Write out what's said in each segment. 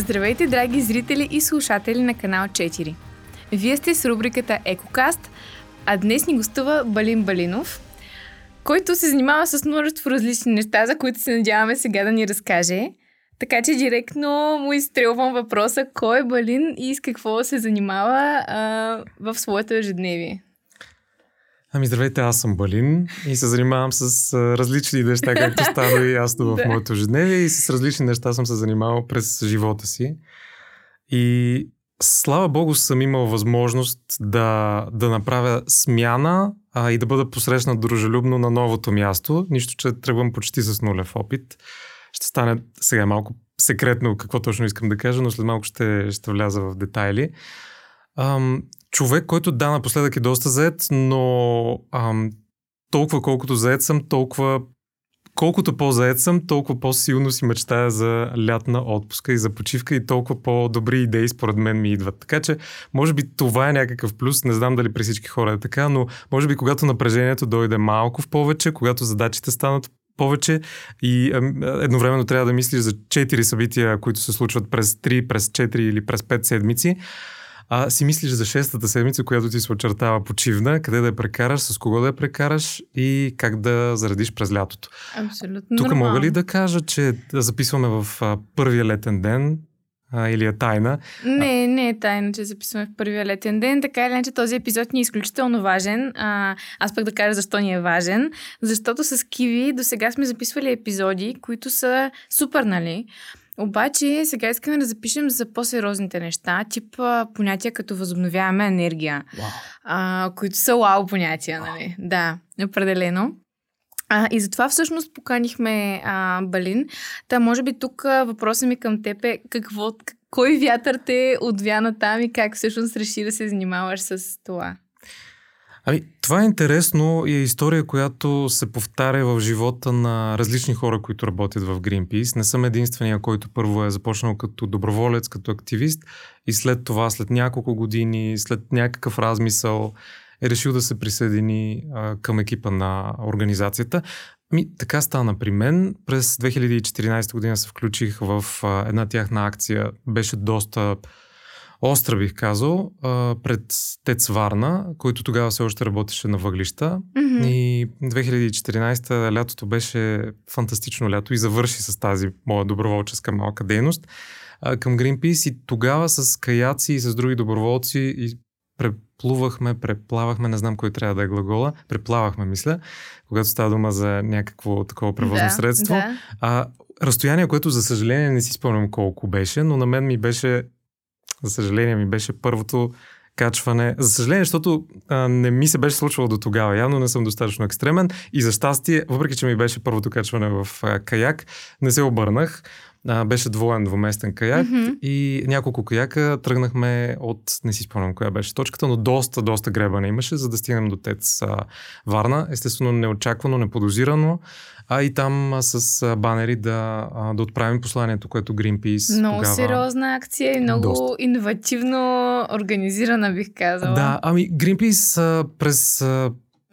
Здравейте, драги зрители и слушатели на канал 4. Вие сте с рубриката Екокаст, а днес ни гостува Балин Балинов, който се занимава с множество различни неща, за които се надяваме сега да ни разкаже. Така че директно му изстрелвам въпроса кой е Балин и с какво се занимава а, в своето ежедневие. Ами здравейте, аз съм Балин и се занимавам с различни неща, както стана и ясно в моето ежедневие и с различни неща съм се занимавал през живота си. И слава богу съм имал възможност да, да направя смяна а, и да бъда посрещнат дружелюбно на новото място, нищо, че тръгвам почти с нулев опит. Ще стане сега малко секретно какво точно искам да кажа, но след малко ще, ще вляза в детайли. Ам, човек, който да, напоследък е доста заед, но ам, толкова колкото заед съм, толкова колкото по-заед съм, толкова по-силно си мечтая за лятна отпуска и за почивка и толкова по-добри идеи според мен ми идват. Така че, може би това е някакъв плюс, не знам дали при всички хора е така, но може би когато напрежението дойде малко в повече, когато задачите станат повече и едновременно трябва да мислиш за 4 събития, които се случват през 3, през 4 или през 5 седмици, а си мислиш за шестата седмица, която ти се очертава почивна, къде да я прекараш, с кого да я прекараш и как да заредиш през лятото. Абсолютно. Тук нормално. мога ли да кажа, че да записваме в а, първия летен ден а, или е тайна? Не, не е тайна, че записваме в първия летен ден. Така или иначе този епизод ни е изключително важен. А, аз пък да кажа защо ни е важен. Защото с Киви до сега сме записвали епизоди, които са супер, нали? Обаче сега искаме да запишем за по-сериозните неща, тип понятия като възобновяема енергия, Wow. а, които са вау понятия, нали? Да, определено. А, и затова всъщност поканихме а, Балин. Та може би тук а, въпросът ми към теб е какво, кой вятър те отвя на там и как всъщност реши да се занимаваш с това? Ами, това е интересно и е история, която се повтаря в живота на различни хора, които работят в Greenpeace. Не съм единствения, който първо е започнал като доброволец, като активист и след това, след няколко години, след някакъв размисъл, е решил да се присъедини а, към екипа на организацията. Ми, така стана при мен. През 2014 година се включих в а, една тяхна акция. Беше доста остра, бих казал, а, пред Тец Варна, който тогава все още работеше на въглища. Мгм. И 2014 лятото беше фантастично лято и завърши с тази моя доброволческа малка дейност а, към Greenpeace и тогава с каяци и с други доброволци и преплувахме, преплавахме, не знам кой трябва да е глагола, преплавахме, мисля, когато става дума за някакво такова превозно да, средство. Да. А, разстояние, което за съжаление не си спомням колко беше, но на мен ми беше, за съжаление ми беше първото качване. За съжаление, защото а, не ми се беше случвало до тогава. Явно не съм достатъчно екстремен и за щастие, въпреки че ми беше първото качване в а, каяк, не се обърнах. А, беше двоен двуместен каяк Мгм. и няколко каяка тръгнахме от, не си спомням коя беше точката, но доста, доста гребане имаше, за да стигнем до Тец а, Варна. Естествено, неочаквано, неподозирано, а и там а, с а, банери да, а, да отправим посланието, което Greenpeace Много тогава... сериозна акция и много Доста. иновативно организирана, бих казала. Да, ами Greenpeace а, през а,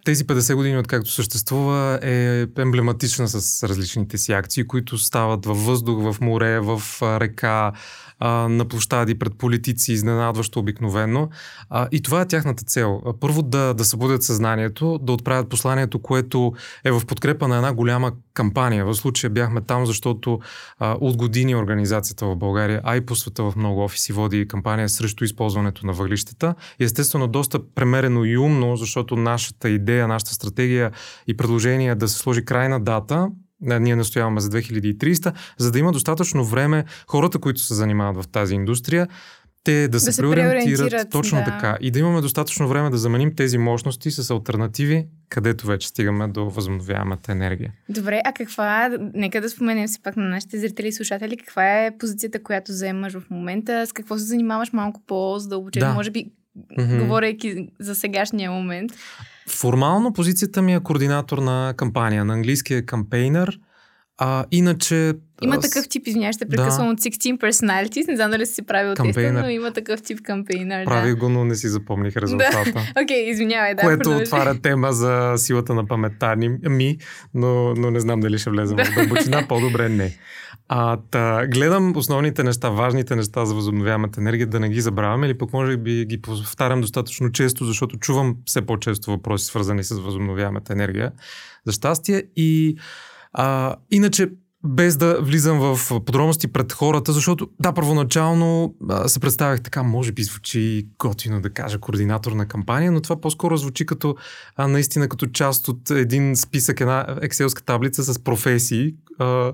тези 50 години, откакто съществува, е емблематична с различните си акции, които стават във въздух, в море, в река, а, на площади пред политици, изненадващо обикновено. А, и това е тяхната цел. Първо да, да събудят съзнанието, да отправят посланието, което е в подкрепа на една голяма кампания. В случая бяхме там, защото а, от години организацията в България, а и по света в много офиси води кампания срещу използването на въглищата. И естествено доста премерено и умно, защото нашата идея, нашата стратегия и предложение е да се сложи крайна дата, ние настояваме за 2300, за да има достатъчно време хората, които се занимават в тази индустрия, те да, се, се преориентират. Точно да. така. И да имаме достатъчно време да заменим тези мощности с альтернативи, където вече стигаме до възобновяемата енергия. Добре, а каква, нека да споменем си пак на нашите зрители и слушатели, каква е позицията, която заемаш в момента, с какво се занимаваш малко по-задълбочено, Да. може би, Мгм. говорейки за сегашния момент. Формално позицията ми е координатор на кампания. На английски е кампейнер. А, иначе... Има аз... такъв тип, извинявай, ще прекъсвам да. от 16 Personalities. Не знам дали си правил теста, но има такъв тип кампейнер. Правих да. го, но не си запомних резултата. Окей, okay, извинявай, да. Което продължи. отваря тема за силата на паметта ми, но, но не знам дали ще влезем в дълбочина. По-добре не. А, та, гледам основните неща, важните неща за възобновяемата енергия, да не ги забравяме или пък може би ги повтарям достатъчно често, защото чувам все по-често въпроси, свързани с възобновяемата енергия. За щастие и а, иначе без да влизам в подробности пред хората, защото да, първоначално а, се представях така, може би звучи готино да кажа координатор на кампания, но това по-скоро звучи като а, наистина като част от един списък, една екселска таблица с професии а,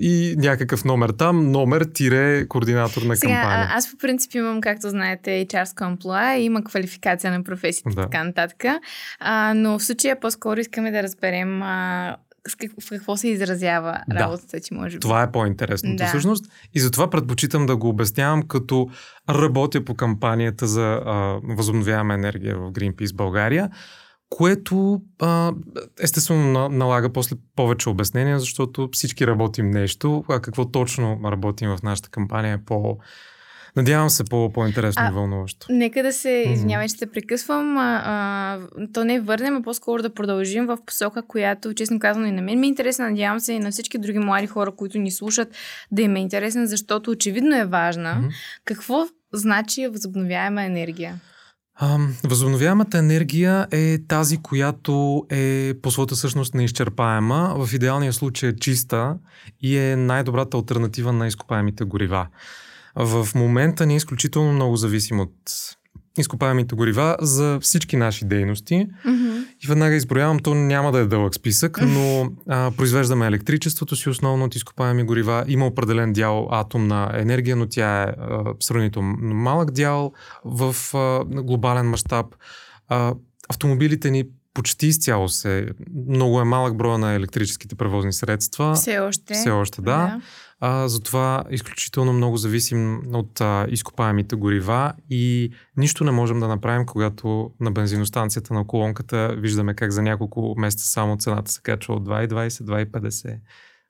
и някакъв номер там, номер тире координатор на Сега, кампания. аз по принцип имам, както знаете, HR амплуа, има квалификация на професията да. така нататък, а, но в случая по-скоро искаме да разберем а, в какво се изразява да. работата ти, може би. Това е по-интересното да. всъщност. И затова предпочитам да го обяснявам, като работя по кампанията за а, възобновяема енергия в Greenpeace България, което а, естествено налага после повече обяснения, защото всички работим нещо, а какво точно работим в нашата кампания е по- Надявам се по, по-интересно и вълнуващо. Нека да се, извинявай, ще те прекъсвам. А, а, то не върнем, а по-скоро да продължим в посока, която, честно казано, и на мен ми е интересна. Надявам се и на всички други млади хора, които ни слушат, да им е интересен, защото очевидно е важна. Mm-hmm. Какво значи възобновяема енергия? Възобновяемата енергия е тази, която е по своята същност неизчерпаема, в идеалния случай е чиста и е най-добрата альтернатива на изкопаемите горива. В момента ние изключително много зависим от изкопаемите горива за всички наши дейности. Mm-hmm. И веднага изброявам, то няма да е дълъг списък, но а, произвеждаме електричеството си основно от изкопаеми горива. Има определен дял атомна енергия, но тя е а, сравнително малък дял в а, глобален мащаб. автомобилите ни почти изцяло се. Много е малък броя на електрическите превозни средства. Все още. Все още, да. да. А, затова изключително много зависим от а, изкопаемите горива и нищо не можем да направим, когато на бензиностанцията на колонката виждаме как за няколко месеца само цената се качва от 2,20, 2,50,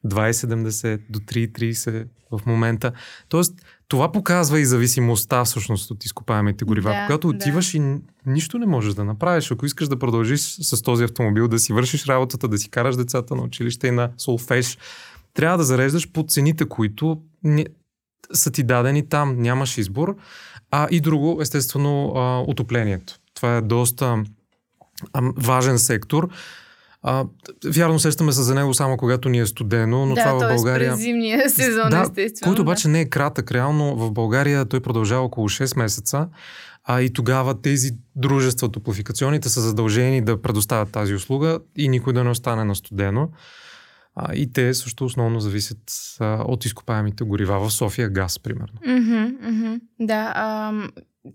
2,70 до 3,30 в момента. Тоест, това показва и зависимостта всъщност от изкопаемите горива. Да, Когато отиваш да. и нищо не можеш да направиш, ако искаш да продължиш с този автомобил, да си вършиш работата, да си караш децата на училище и на солфеш, трябва да зареждаш по цените, които не, са ти дадени там. Нямаш избор. А и друго, естествено, а, отоплението. Това е доста а, важен сектор. А, вярно сещаме се за него само когато ни е студено, но да, това в България... през зимния сезон, да, естествено. Който обаче да. не е кратък. Реално в България той продължава около 6 месеца, а и тогава тези дружества, топлофикационните са задължени да предоставят тази услуга и никой да не остане на студено. А, и те също основно зависят а, от изкопаемите горива в София газ, примерно. Mm-hmm, mm-hmm. Да. А,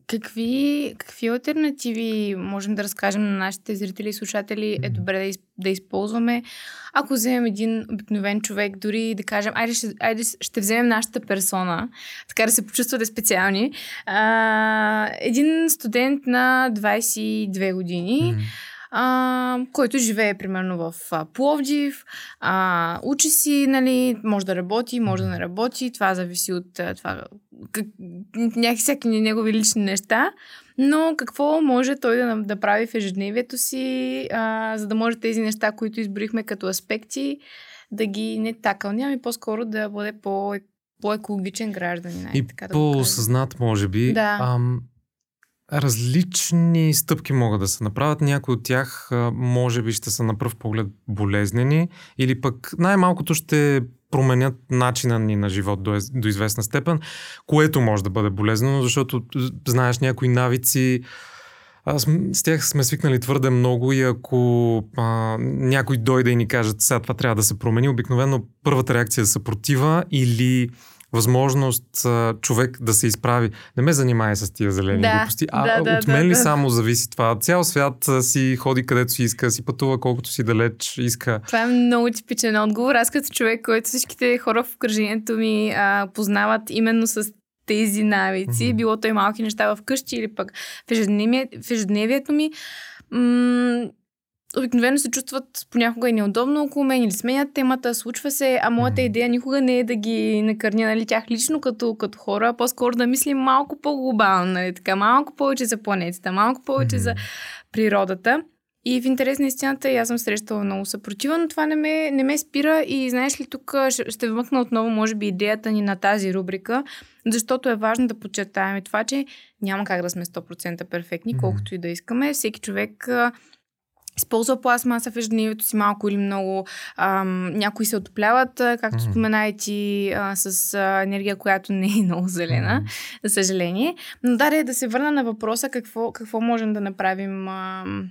какви, какви альтернативи можем да разкажем на нашите зрители и слушатели е добре да, из, да използваме? Ако вземем един обикновен човек, дори да кажем, айде ще, айде ще вземем нашата персона, така да се почувствате специални. А, един студент на 22 години. Mm-hmm а, който живее примерно в а, Пловдив, а, учи си, нали, може да работи, може да не работи, това зависи от а, това, как, някакви всяки негови лични неща, но какво може той да, да прави в ежедневието си, а, за да може тези неща, които изборихме като аспекти, да ги не такълням и по-скоро да бъде по по-екологичен гражданин. И така да по-осъзнат, може би. Да. Ам, Различни стъпки могат да се направят. Някои от тях може би ще са на пръв поглед болезнени или пък най-малкото ще променят начина ни на живот до, до известна степен, което може да бъде болезнено, защото знаеш някои навици, аз с тях сме свикнали твърде много и ако а, някой дойде и ни кажат, сега това трябва да се промени, обикновено първата реакция е съпротива или възможност а, човек да се изправи. Не ме занимай с тия зелени да, глупости. А да, от мен да, ли да. само зависи това? Цял свят а, си ходи където си иска, си пътува колкото си далеч иска. Това е много типичен отговор. Аз като човек, който всичките хора в окръжението ми а, познават именно с тези навици, mm-hmm. било то и малки неща в къщи или пък в, ежедневие, в ежедневието ми. М- обикновено се чувстват понякога и неудобно около мен или сменят темата, случва се, а моята идея никога не е да ги накърня нали, тях лично като, като хора, а по-скоро да мислим малко по-глобално, нали, така, малко повече за планетата, малко повече mm-hmm. за природата. И в интерес на истината, и аз съм срещала много съпротива, но това не ме, не ме спира. И знаеш ли, тук ще, ще вмъкна отново, може би, идеята ни на тази рубрика, защото е важно да подчертаем това, че няма как да сме 100% перфектни, колкото и да искаме. Всеки човек използва пластмаса в ежедневието си малко или много. Ам, някои се отопляват, както mm-hmm. спомена и ти, а, с а, енергия, която не е много зелена, mm-hmm. за съжаление. Но да, да се върна на въпроса какво, какво можем да направим. Ам,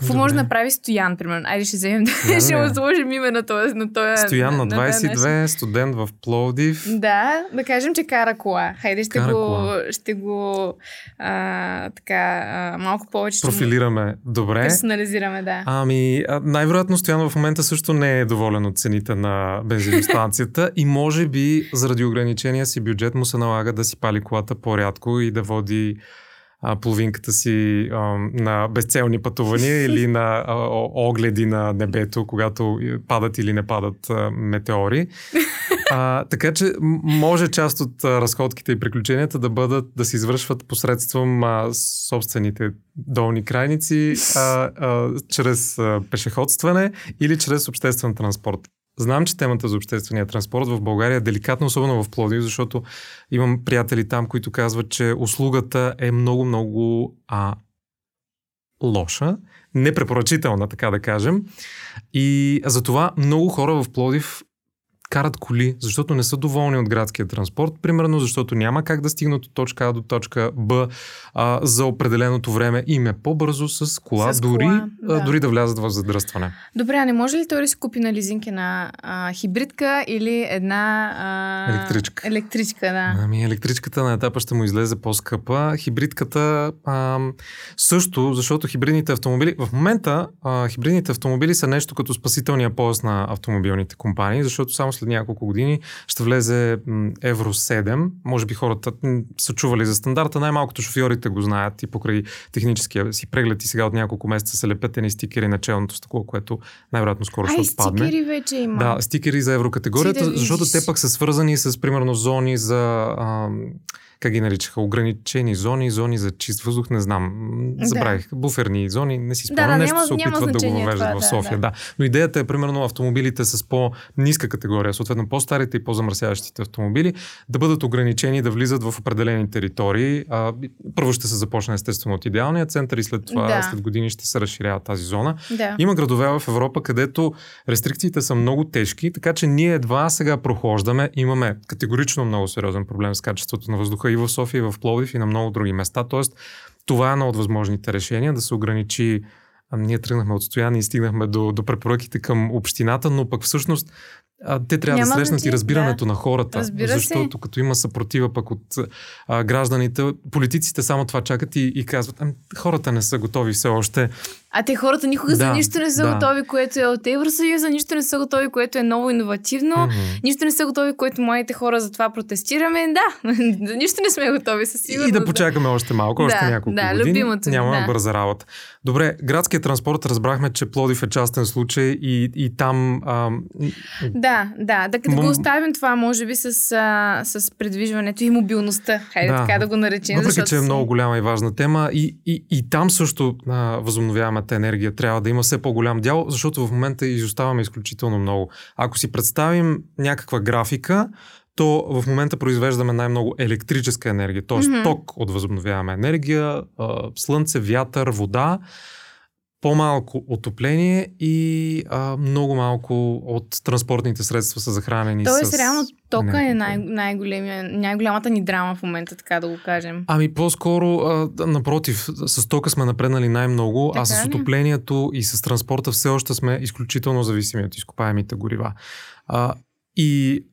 какво Добре. може да направи Стоян, примерно? Айде ще вземем, да, ще му сложим име на този. На този Стоян на 22, на студент в Пловдив. Да, да кажем, че кара кола. Хайде ще кара го, кола. ще го а, така, а, малко повече. Профилираме. Добре. Персонализираме, да. Ами, най-вероятно Стоян в момента също не е доволен от цените на бензиностанцията и може би заради ограничения си бюджет му се налага да си пали колата по-рядко и да води а, половинката си а, на безцелни пътувания или на а, огледи на небето, когато падат или не падат а, метеори. А, така че може част от а, разходките и приключенията да бъдат да се извършват посредством а, собствените долни крайници, а, а, чрез а, пешеходстване или чрез обществен транспорт. Знам, че темата за обществения транспорт в България е деликатна, особено в Плодив, защото имам приятели там, които казват, че услугата е много-много а, лоша, непрепоръчителна, така да кажем. И затова много хора в Плодив карат коли, защото не са доволни от градския транспорт, примерно защото няма как да стигнат от точка А до точка Б а, за определеното време и им е по-бързо с кола, с дори, кола да. А, дори да влязат в задръстване. Добре, а не може ли той да си купи на лизинки на а, хибридка или една а, електричка? Електричка, да. Ами електричката на етапа ще му излезе по-скъпа. Хибридката а, също, защото хибридните автомобили, в момента а, хибридните автомобили са нещо като спасителния пояс на автомобилните компании, защото само след няколко години ще влезе Евро 7. Може би хората са чували за стандарта. Най-малкото шофьорите го знаят и покрай техническия си преглед и сега от няколко месеца се лепят едни стикери на челното стъкло, което най-вероятно скоро ще отпадне. стикери вече има. Да, стикери за еврокатегорията, защото те пък са свързани с примерно зони за как ги наричаха, ограничени зони, зони за чист въздух, не знам. Забравих. Да. Буферни зони, не си спомням. Да, да, нещо няма, се опитват да го въвеждат това, в София. Да, да. Но идеята е примерно автомобилите с по-ниска категория, съответно по-старите и по-замърсяващите автомобили, да бъдат ограничени да влизат в определени територии. А, първо ще се започне естествено от идеалния център и след това, да. след години ще се разширява тази зона. Да. Има градове в Европа, където рестрикциите са много тежки, така че ние едва сега прохождаме. Имаме категорично много сериозен проблем с качеството на въздуха и в София, и в Пловдив, и на много други места. Тоест, това е едно от възможните решения, да се ограничи ние тръгнахме от стояне и стигнахме до, до препоръките към общината, но пък всъщност а, те трябва Няма да срещнат и разбирането да. на хората. Разбира защото се. като има съпротива пък от а, гражданите, политиците само това чакат и, и казват, ами, хората не са готови все още. А те хората никога да, за нищо не са да. готови, което е от Евросъюза, нищо не са готови, което е много иновативно, mm-hmm. нищо не са готови, което моите хора за това протестираме. Да, нищо не сме готови със сигурност. И да почакаме още малко, още да, няколко да, години. Любимото, Няма да. бърза работа. Добре, градският транспорт разбрахме, че Плодив е частен случай и, и там... Ам... Да, да, да, да М... го оставим това, може би, с, а, с предвижването и мобилността. Хайде да. така да го наречем. Въпреки, че е много голяма и важна тема и, и, и там също а, възобновяемата енергия трябва да има все по-голям дял, защото в момента изоставаме изключително много. Ако си представим някаква графика, то в момента произвеждаме най-много електрическа енергия, т.е. Mm-hmm. ток от възобновяема енергия, слънце, вятър, вода, по-малко отопление и а, много малко от транспортните средства са захранени Тоест, с... реално тока е най- най-голямата ни драма в момента, така да го кажем. Ами по-скоро, а, напротив, с тока сме напреднали най-много, така а с отоплението и с транспорта все още сме изключително зависими от изкопаемите горива. А, и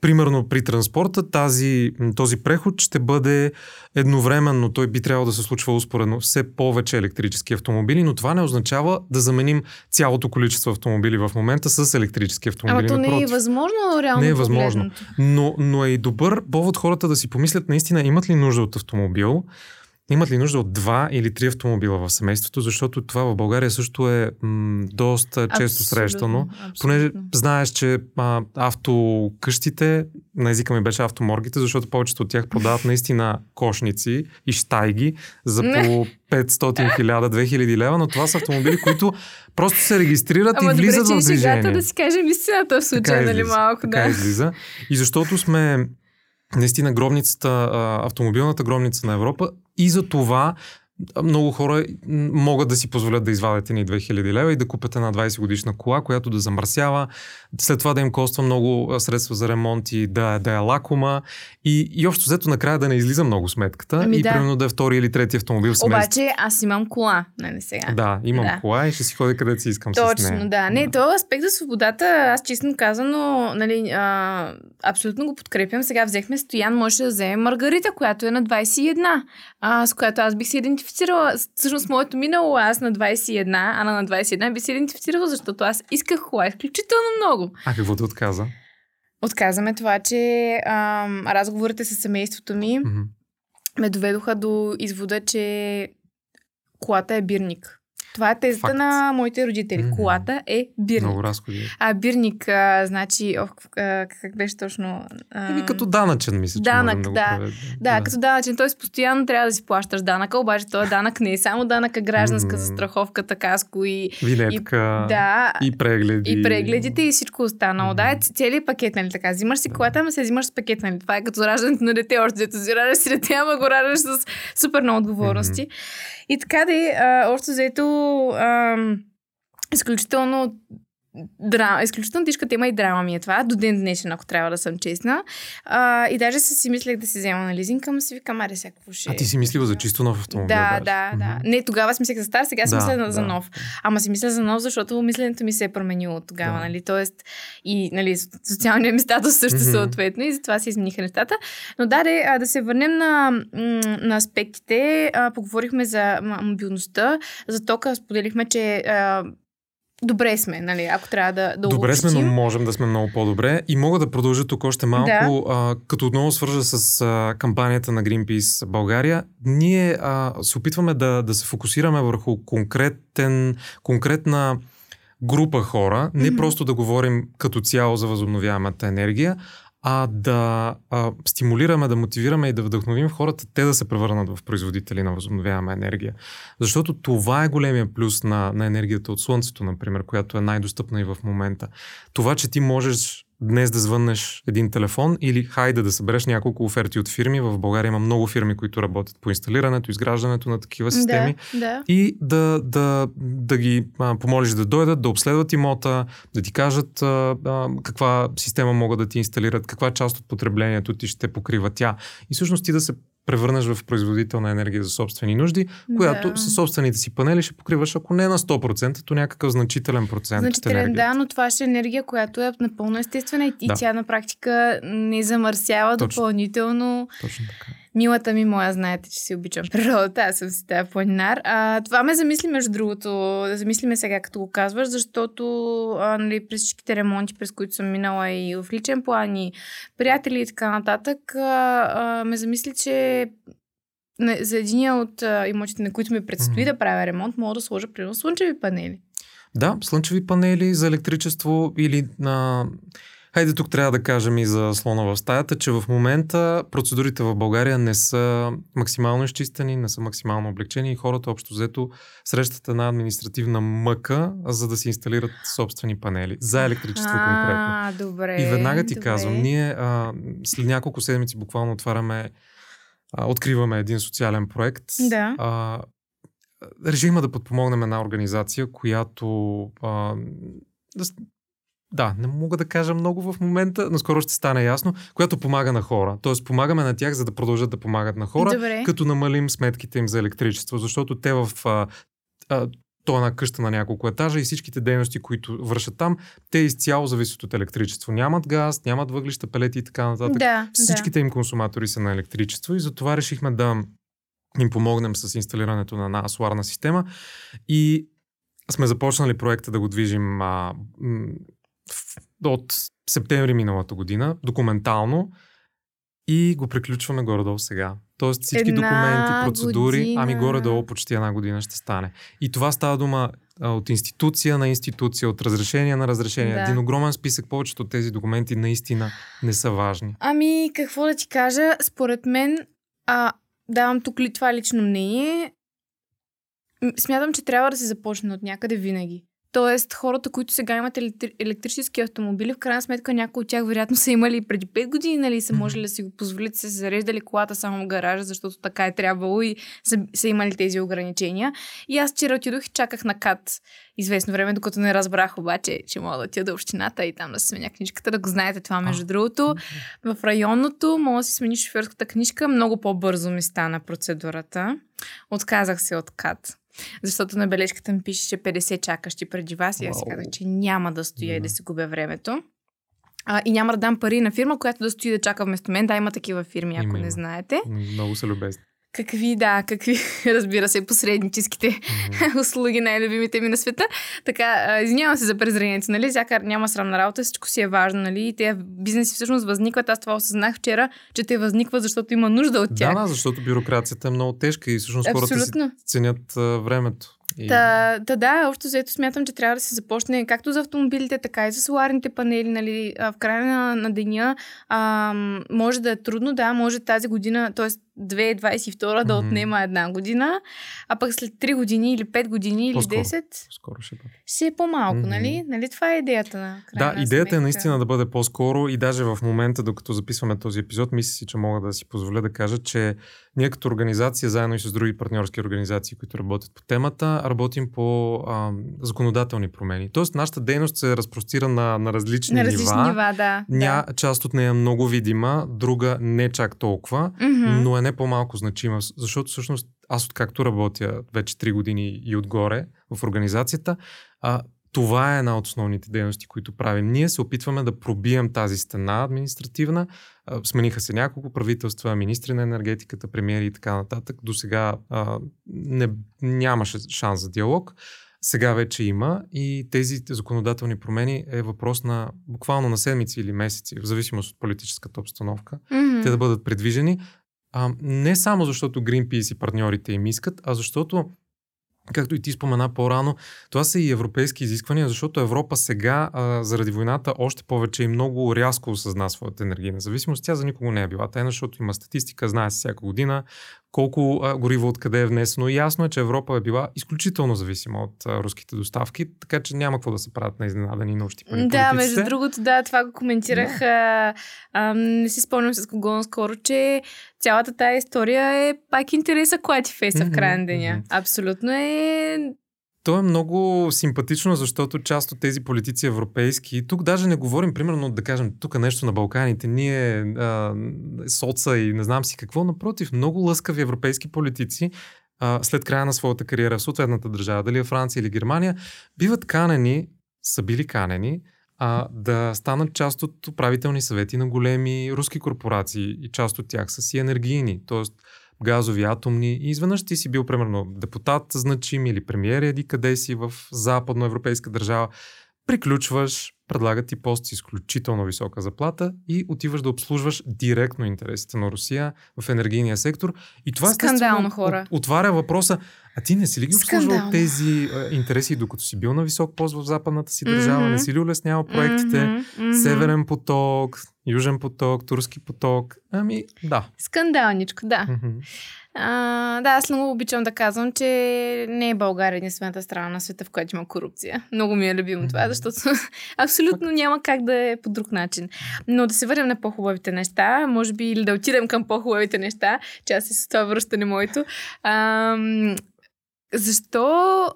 примерно при транспорта тази, този преход ще бъде едновременно, той би трябвало да се случва успоредно все повече електрически автомобили, но това не означава да заменим цялото количество автомобили в момента с електрически автомобили. Ама то не е възможно, реално. Не е възможно. Но, но е и добър повод хората да си помислят наистина имат ли нужда от автомобил имат ли нужда от два или три автомобила в семейството, защото това в България също е м, доста абсолютно, често срещано. Абсолютно. Понеже знаеш, че а, автокъщите, на езика ми беше автоморгите, защото повечето от тях продават наистина кошници и штайги за по 500, 1000, 2000 лева, но това са автомобили, които просто се регистрират Ама и влизат добре, в движение. Ама да си кажем истината в случая, нали малко, да. Така излиза. И защото сме наистина гробницата, автомобилната гробница на Европа и за това много хора могат да си позволят да извадят ни 2000 лева и да купят една 20 годишна кола, която да замърсява, след това да им коства много средства за ремонт и да, да е лакома и, и общо взето накрая да не излиза много сметката ами и да. примерно да е втори или трети автомобил семейство. Обаче аз имам кола, нали сега? Да, имам да. кола и ще си ходя където си искам Точно, с нея. да. Не, то аспект за свободата, аз честно казано, нали, а, абсолютно го подкрепям. Сега взехме Стоян, може да вземе Маргарита, която е на 21, а, с която аз бих се идентифицирала. Всъщност, моето минало аз на 21, а на 21 би се идентифицирала, защото аз исках кола изключително много. А какво те отказа? Отказаме това, че а, разговорите с семейството ми Мгм. ме доведоха до извода, че колата е бирник. Това е тезата Факт. на моите родители. Мгм. Колата е бирник. Много разходи. А бирник, а, значи, ох, а, как беше точно? А, Еми като данъчен, мисля, че данък, можем да, да. преведем. Да, като данъчен, т.е. постоянно трябва да си плащаш данъка, обаче този данък не е само данъка гражданска, Мгм. застраховката, каско и, Винетка да, и прегледи. и прегледите и всичко останало. Да, е Мгм. целият пакет, нали така. Взимаш си колата, ама се взимаш с пакет, нали. Това е като раждането на дете, още дето си раждаш си дете, ама го раждаш с супер много отговорности. И така де, а, общо взето, изключително драма, изключително тежка тема и драма ми е това, до ден днешен, ако трябва да съм честна. А, и даже си мислех да си взема на лизинг, ама си викам, аре, сега какво ще... А ти си мислила за чисто нов автомобил? Да, да, да. Мгм. Не, тогава си мислех за стар, сега си Да, мисля за да. нов. Ама си мисля за нов, защото мисленето ми се е променило от тогава, Да. нали? Тоест, и нали, со- социалният ми статус също Мгм. съответно и затова се измениха нещата. Но да, де, да се върнем на, на аспектите. А, поговорихме за мобилността, за тока споделихме, че а, добре сме, нали, ако трябва да, да Добре сме, но можем да сме много по-добре. И мога да продължа тук още малко, а, като отново свържа с а, кампанията на Greenpeace България. Ние а, се опитваме да, да се фокусираме върху конкретен, конкретна група хора, не Мгм. просто да говорим като цяло за възобновяемата енергия, а да а, стимулираме, да мотивираме и да вдъхновим хората те да се превърнат в производители на възобновяема енергия. Защото това е големия плюс на, на енергията от Слънцето, например, която е най-достъпна и в момента. Това, че ти можеш днес да звъннеш един телефон или хайде да събереш няколко оферти от фирми. В България има много фирми, които работят по инсталирането, изграждането на такива системи. Да, да. И да, да, да ги а, помолиш да дойдат, да обследват имота, да ти кажат а, а, каква система могат да ти инсталират, каква част от потреблението ти ще покрива тя. И всъщност ти да се превърнеш в производител на енергия за собствени нужди, която да. със собствените си панели ще покриваш, ако не на 100%, то някакъв значителен процент Значителен, да, но това ще е енергия, която е напълно естествена и, и Да. тя на практика не замърсява Точно. допълнително. Точно така. Милата ми моя, знаете, че си обичам природата, аз съм си тази планинар. А, това ме замисли, между другото, да замислиме сега, като го казваш, защото а, нали, през всичките ремонти, през които съм минала и в личен план, и приятели и така нататък, а, а, ме замисли, че за единия от а, имотите, на които ми предстои Мгм. да правя ремонт, мога да сложа примерно слънчеви панели. Да, слънчеви панели за електричество или на... Хайде тук трябва да кажем и за слона в стаята, че в момента процедурите в България не са максимално изчистени, не са максимално облегчени и хората общо взето срещат една административна мъка, за да си инсталират собствени панели за електричество конкретно. А, добре. И веднага ти добре. казвам, ние а, след няколко седмици буквално отваряме, а, откриваме един социален проект. Да. А, решихме да подпомогнем една организация, която а, да, да, не мога да кажа много в момента, но скоро ще стане ясно, която помага на хора. Тоест помагаме на тях, за да продължат да помагат на хора, Добре. като намалим сметките им за електричество, защото те в а, а, то е една къща на няколко етажа и всичките дейности, които вършат там, те изцяло зависят от електричество. Нямат газ, нямат въглища, пелети и така нататък. Да, Всичките им консуматори са на електричество и затова решихме да им помогнем с инсталирането на една соларна система и сме започнали проекта да го движим а, от септември миналата година, документално. и го приключваме горе-долу сега. Тоест всички Една документи, процедури, година. ами горе-долу почти една година ще стане. И това става дума а, от институция на институция, от разрешение на разрешение. Да. Един огромен списък, повечето от тези документи наистина не са важни. Ами, какво да ти кажа? Според мен, а, давам тук ли това лично мнение, смятам, че трябва да се започне от някъде винаги. Тоест, хората, които сега имат електри... електрически автомобили, в крайна сметка някои от тях вероятно са имали и преди 5 години, нали, са можели да си го позволят, са се зареждали колата само в гаража, защото така е трябвало и са, са имали тези ограничения. И аз вчера отидох и чаках на КАТ известно време, докато не разбрах обаче, че мога да отида до общината и там да си сменя книжката, да го знаете това, между А. другото. В районното мога да си смени шофьорската книжка, много по-бързо ми стана процедурата. Отказах се от КАТ. Защото на бележката ми пише 50 чакащи преди вас и аз си казах, че няма да стоя и Да. си губя времето. А, и няма да дам пари на фирма, която да стои да чака вместо мен. Да, има такива фирми, ако Има, не знаете. Много са любезни. Какви, да, какви, разбира се, посредническите Мгм. услуги, най-любимите ми на света. Така, извинявам се за презрението, нали? Всяка няма срамна работа, всичко си е важно, нали? И тези бизнеси всъщност възникват. Аз това осъзнах вчера, че те възникват, защото има нужда от Да, тях. да, защото бюрокрацията е много тежка и всъщност хората си Абсолютно. ценят а, времето. И... Та, та да, общо взето смятам, че трябва да се започне както за автомобилите, така и за соларните панели. Нали, в края на, на деня а, може да е трудно, да, може тази година, т.е. 2022 да Мгм. отнема една година, а пък след 3 години или 5 години или По-скоро. 10 Скоро ще бъде. ще е по-малко, Мгм. нали? Нали това е идеята на Да, идеята сметка. е наистина да бъде по-скоро и даже в момента, докато записваме този епизод, мисля си, че мога да си позволя да кажа, че ние като организация, заедно и с други партньорски организации, които работят по темата, работим по а, законодателни промени. Тоест, нашата дейност се разпростира на, на различни, На различни нива. нива, да. Ня, част от нея е много видима, друга не чак толкова, да. Мгм. но е не по-малко значима, защото всъщност аз откакто работя вече 3 години и отгоре в организацията, а, това е една от основните дейности, които правим. Ние се опитваме да пробием тази стена административна. А, Смениха се няколко правителства, министри на енергетиката, премиери и така нататък. До сега а, не, нямаше шанс за диалог. Сега вече има и тези законодателни промени е въпрос на буквално на седмици или месеци, в зависимост от политическата обстановка Мгм. те да бъдат предвижени. А, не само защото Greenpeace и партньорите им искат, а защото, както и ти спомена по-рано, това са и европейски изисквания, защото Европа сега, а, заради войната, още повече и много рязко осъзна своята енергийна зависимост. Тя за никого не е била тайна, защото има статистика, знае се всяка година колко а, гориво откъде е внесено. Ясно е, че Европа е била изключително зависима от а, руските доставки, така че няма какво да се правят на изненадани научни Да, между другото, да, това го коментирах. А, а, не си спомням с кого наскоро, че цялата тая история е пак интереса, която ти фейса в края на деня. Мгм. Абсолютно е... То е много симпатично, защото част от тези политици европейски, тук даже не говорим, примерно, да кажем, тук нещо на Балканите, ние а, соца и не знам си какво, напротив, много лъскави европейски политици, а, след края на своята кариера в съответната държава, дали е Франция или Германия, биват канени, са били канени, а, да станат част от управителни съвети на големи руски корпорации и част от тях са си енергийни, т.е. газови, атомни и изведнъж ти си бил примерно депутат значим или премиер еди къде си в западноевропейска държава, приключваш, предлагат ти пост с изключително висока заплата и отиваш да обслужваш директно интересите на Русия в енергийния сектор. И това Скандално, хора. от- отваря въпроса, а ти не си ли ги обслужвал Скандално. тези а, интереси, докато си бил на висок пост в западната си държава, Мгм. не си ли улеснявал проектите? Мгм. Северен поток, Южен поток, Турски поток. Ами, да. Скандалничко, да. Мгм. А, да, аз много обичам да казвам, че не е България единствената страна на света, в която има корупция. Много ми е любимо това, защото абсолютно няма как да е по друг начин. Но да се върнем на по-хубавите неща, може би или да отидем към по-хубавите неща, че аз и с това връщане моето. Ам, защо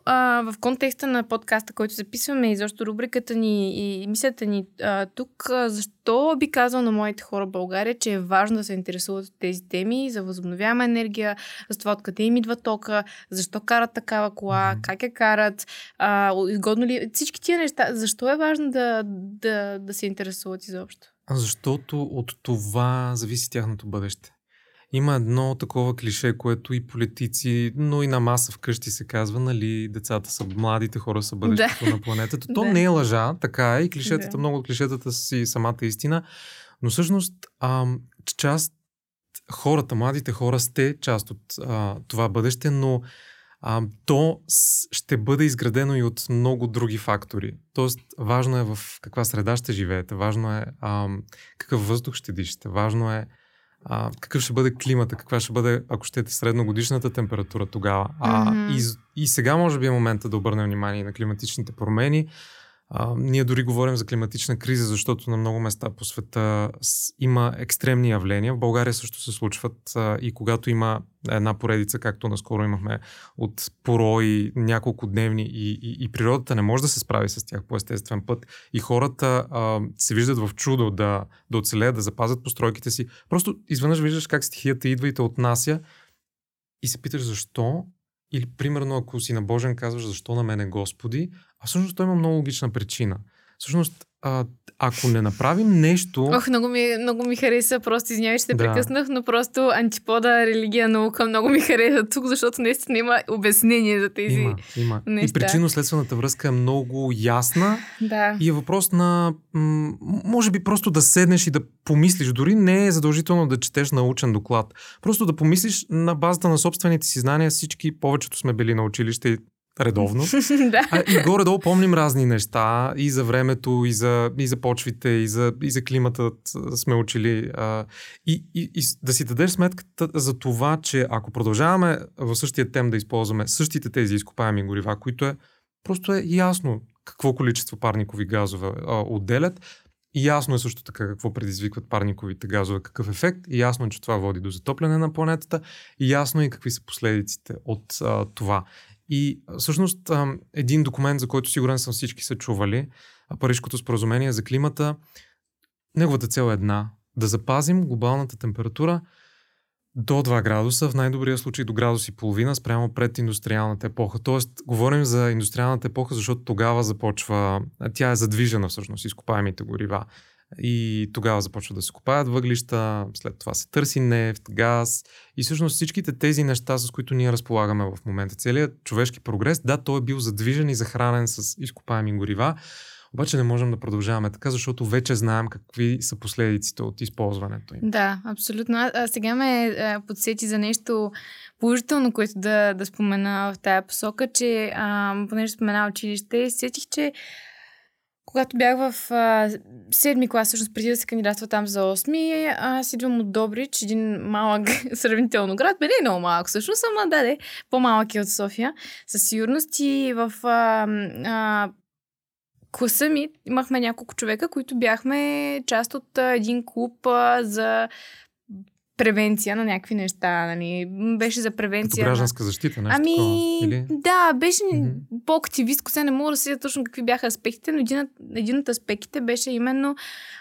а, в контекста на подкаста, който записваме и защо рубриката ни и мисията ни а, тук, а, защо би казал на моите хора в България, че е важно да се интересуват от тези теми за възобновяема енергия, за това откъде им идва тока, защо карат такава кола, как я карат, а, изгодно ли всички тия неща, защо е важно да, да, да се интересуват изобщо? Защото от това зависи тяхното бъдеще. Има едно такова клише, което и политици, но и на маса вкъщи се казва, нали, децата са, младите хора са бъдещето на планетата. То Да. не е лъжа, така е, и клишетата, Да. много от клишетата си самата истина, но всъщност ам, част хората, младите хора сте част от а, това бъдеще, но а, то ще бъде изградено и от много други фактори. Тоест, важно е в каква среда ще живеете, важно е а, какъв въздух ще дишате, важно е а, какъв ще бъде климата, каква ще бъде, ако щете, средногодишната температура тогава. А, mm-hmm. и, и сега може би е момента да обърнем внимание на климатичните промени. А, ние дори говорим за климатична криза, защото на много места по света има екстремни явления. В България също се случват а, и когато има една поредица, както наскоро имахме от порои, няколко дневни и, и, и природата не може да се справи с тях по естествен път и хората а, се виждат в чудо да, да оцелеят, да запазят постройките си. Просто изведнъж виждаш как стихията идва и те отнася и се питаш защо или, примерно, ако си набожен, казваш, защо на мене Господи, а всъщност той има много логична причина. Всъщност, а, ако не направим нещо... Ох, много ми, много ми хареса, просто извинявай, че те да. прекъснах, но просто антипода, религия, наука много ми хареса тук, защото наистина има обяснение за тези има, има. неща. И причинно-следствената връзка е много ясна да. и е въпрос на, м- може би просто да седнеш и да помислиш, дори не е задължително да четеш научен доклад, просто да помислиш на базата на собствените си знания, всички, повечето сме били на училище редовно. да. а, и горе-долу помним разни неща и за времето, и за, и за почвите, и за, и за климата сме учили. А, и, и, и да си дадеш сметката за това, че ако продължаваме в същия тем да използваме същите тези изкопаеми горива, които е просто е ясно какво количество парникови газове а, отделят, и ясно е също така какво предизвикват парниковите газове, какъв ефект. И ясно е, че това води до затопляне на планетата. И ясно е какви са последиците от а, това. И всъщност един документ, за който сигурен съм всички са чували, Парижското споразумение за климата, неговата цел е една да запазим глобалната температура до 2 градуса, в най-добрия случай до градус и половина спрямо пред индустриалната епоха. Тоест, говорим за индустриалната епоха, защото тогава започва, тя е задвижена всъщност, изкопаемите горива. И тогава започва да се копаят въглища, след това се търси нефт, газ и всъщност всичките тези неща, с които ние разполагаме в момента, целият човешки прогрес, да, той е бил задвижен и захранен с изкопаеми горива, обаче не можем да продължаваме така, защото вече знаем какви са последиците от използването им. Да, абсолютно. А, сега ме подсети за нещо положително, което да, да спомена в тая посока, че а, понеже спомена училище, сетих, че когато бях в а, седми клас, всъщност преди да се кандидатства там за осми, аз идвам от Добрич, един малък сравнително град. Бе, не е много малък всъщност, ама да, де, по-малък е от София, със сигурност. И в а, а, класа ми имахме няколко човека, които бяхме част от а, един клуб а, за превенция на някакви неща. Нали? Беше за превенция. Като гражданска защита, нещо Ами, такова, или? да, беше mm-hmm. по-активистко. Сега не мога да седя точно какви бяха аспектите, но един, един от аспектите беше именно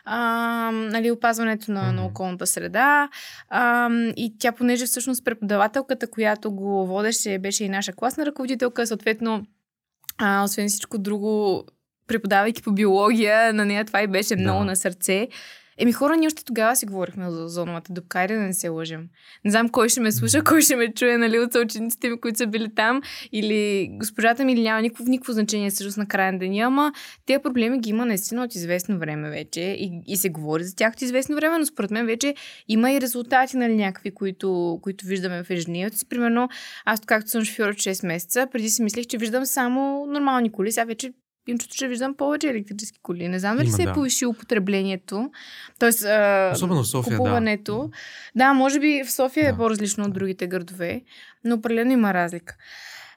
а, нали, опазването на, mm-hmm. на околната среда. А, и тя, понеже всъщност преподавателката, която го водеше, беше и наша класна ръководителка, съответно, а, освен всичко друго, преподавайки по биология, на нея това и беше да. много на сърце. Еми хора, ние още тогава си говорихме за зоновата дупка, да не се лъжем. Не знам кой ще ме слуша, кой ще ме чуе, нали, от съучениците ми, които са били там, или госпожата ми, или няма никакво, никакво значение също на края на деня, ама тези проблеми ги има наистина от известно време вече и, и се говори за тях от известно време, но според мен вече има и резултати, нали, някакви, които, които виждаме в ежедневието си. Примерно, аз, както съм шофьор от 6 месеца, преди си мислех, че виждам само нормални коли, сега вече им чувство, че виждам повече електрически коли. Не знам дали Има, се е да. повишило потреблението. Тоест, а, Особено в София, купуването. Да. да, може би в София е да. е по-различно от другите градове, но определено има разлика.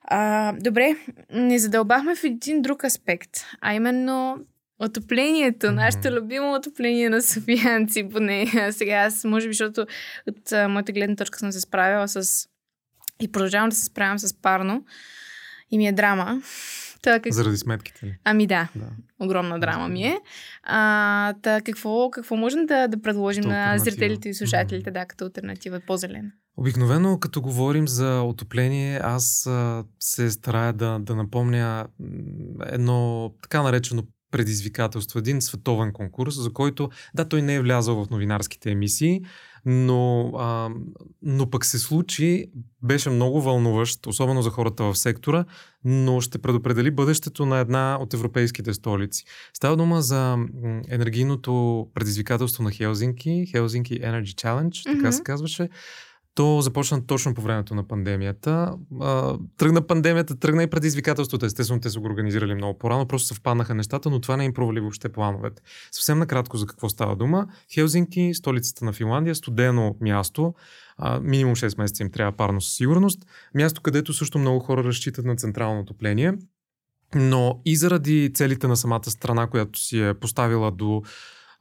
А, добре, не задълбахме в един друг аспект, а именно отоплението, mm-hmm. нашето любимо отопление на софиянци, поне сега аз, може би, защото от а, моята гледна точка съм се справила с и продължавам да се справям с парно и ми е драма. Та, как... Заради сметките ли? Ами да, да. огромна драма ми е. А, та, какво, какво можем да, да предложим на зрителите и слушателите, mm-hmm. да, като альтернатива по-зелена? Обикновено, като говорим за отопление, аз а, се старая да, да напомня едно така наречено предизвикателство, един световен конкурс, за който, да, той не е влязъл в новинарските емисии, но, а, но пък се случи, беше много вълнуващ, особено за хората в сектора, но ще предопредели бъдещето на една от европейските столици. Става дума за енергийното предизвикателство на Хелзинки, Хелзинки Energy Challenge, mm-hmm. така се казваше. То започна точно по времето на пандемията. Тръгна пандемията, тръгна и предизвикателството. Естествено, те са го организирали много по-рано, просто съвпаднаха нещата, но това не им провали въобще плановете. Съвсем накратко за какво става дума. Хелзинки, столицата на Финландия, студено място, минимум 6 месеца им трябва парно със сигурност. Място, където също много хора разчитат на централно отопление. Но и заради целите на самата страна, която си е поставила до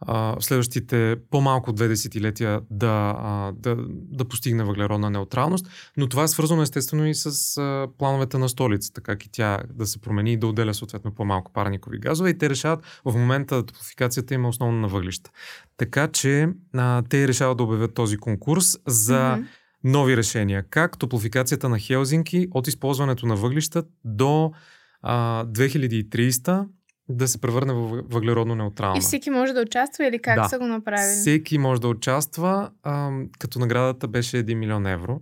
в следващите по-малко две десетилетия да, а, да, да постигне въглеродна неутралност, но това е свързано естествено и с а, плановете на столицата, как и тя да се промени и да отделя съответно по-малко парникови газове и те решават в момента топлификацията има основно на въглища. Така че а, те решават да обявят този конкурс за mm-hmm. нови решения. Как топлификацията на Хелзинки от използването на въглища до а, 2300 да се превърне в въглеродно неутрално. И всеки може да участва или как да. са го направили? Всеки може да участва, а, като наградата беше 1 милион евро.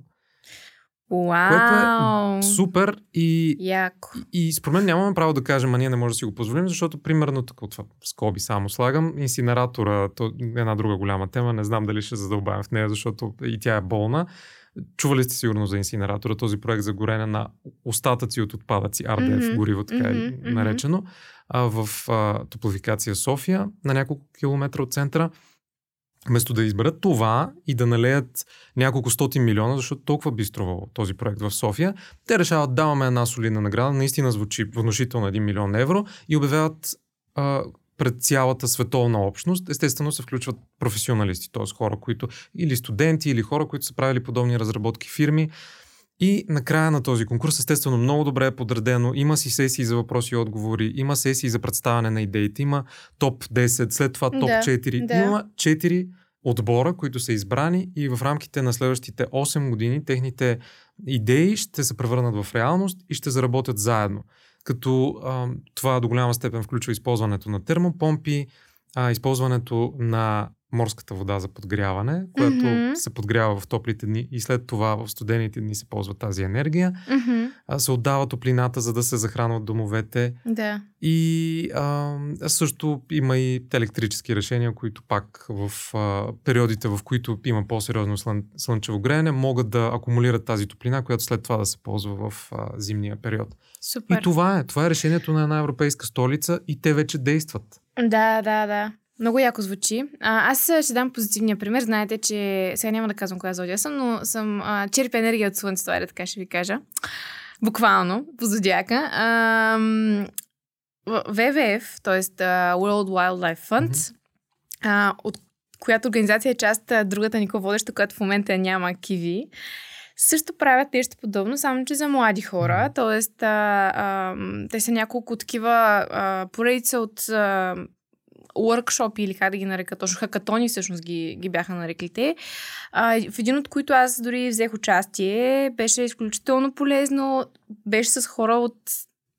Вау! Което е супер и, Яко. и, и според мен нямаме право да кажем, а ние не можем да си го позволим, защото примерно тук от скоби само слагам, инсинератора, то е една друга голяма тема, не знам дали ще задълбавам в нея, защото и тя е болна. Чували сте сигурно за инсинератора, този проект за горене на остатъци от отпадъци, RDF, mm-hmm. гориво, така mm-hmm. е наречено, а, в а, топлофикация София, на няколко километра от центъра. Вместо да изберат това и да налеят няколко стоти милиона, защото толкова би струвал този проект в София, те решават даваме една солидна награда, наистина звучи внушително 1 милион евро и обявяват а, пред цялата световна общност. Естествено се включват професионалисти, т.е. хора, които или студенти, или хора, които са правили подобни разработки фирми. И накрая на този конкурс, естествено, много добре е подредено. Има си сесии за въпроси и отговори, има сесии за представяне на идеите, има топ 10, след това топ да, 4. Да. Има 4 отбора, които са избрани и в рамките на следващите 8 години техните идеи ще се превърнат в реалност и ще заработят заедно като а, това до голяма степен включва използването на термопомпи, а, използването на морската вода за подгряване, която mm-hmm. се подгрява в топлите дни и след това в студените дни се ползва тази енергия. Mm-hmm. А, се отдава топлината, за да се захранват домовете. Да. И а, също има и електрически решения, които пак в а, периодите, в които има по-сериозно слън, слънчево греене, могат да акумулират тази топлина, която след това да се ползва в а, зимния период. Супер. И това е. Това е решението на една европейска столица и те вече действат. Да, да, да. Много яко звучи. А, аз ще дам позитивния пример. Знаете, че сега няма да казвам коя зодия съм, но съм а, черпа енергия от Слънцето, айде така ще ви кажа. Буквално, по зодиака. А, ВВФ, т.е. World Wildlife Fund, mm-hmm. а, от която организация е част другата никога водеща, която в момента няма киви, също правят нещо подобно, само че за млади хора. Тоест, а, а, те са няколко такива а, поредица от а, workshop или как да ги нарека точно, хакатони всъщност ги, ги бяха нарекли те. А, в един от които аз дори взех участие, беше изключително полезно, беше с хора от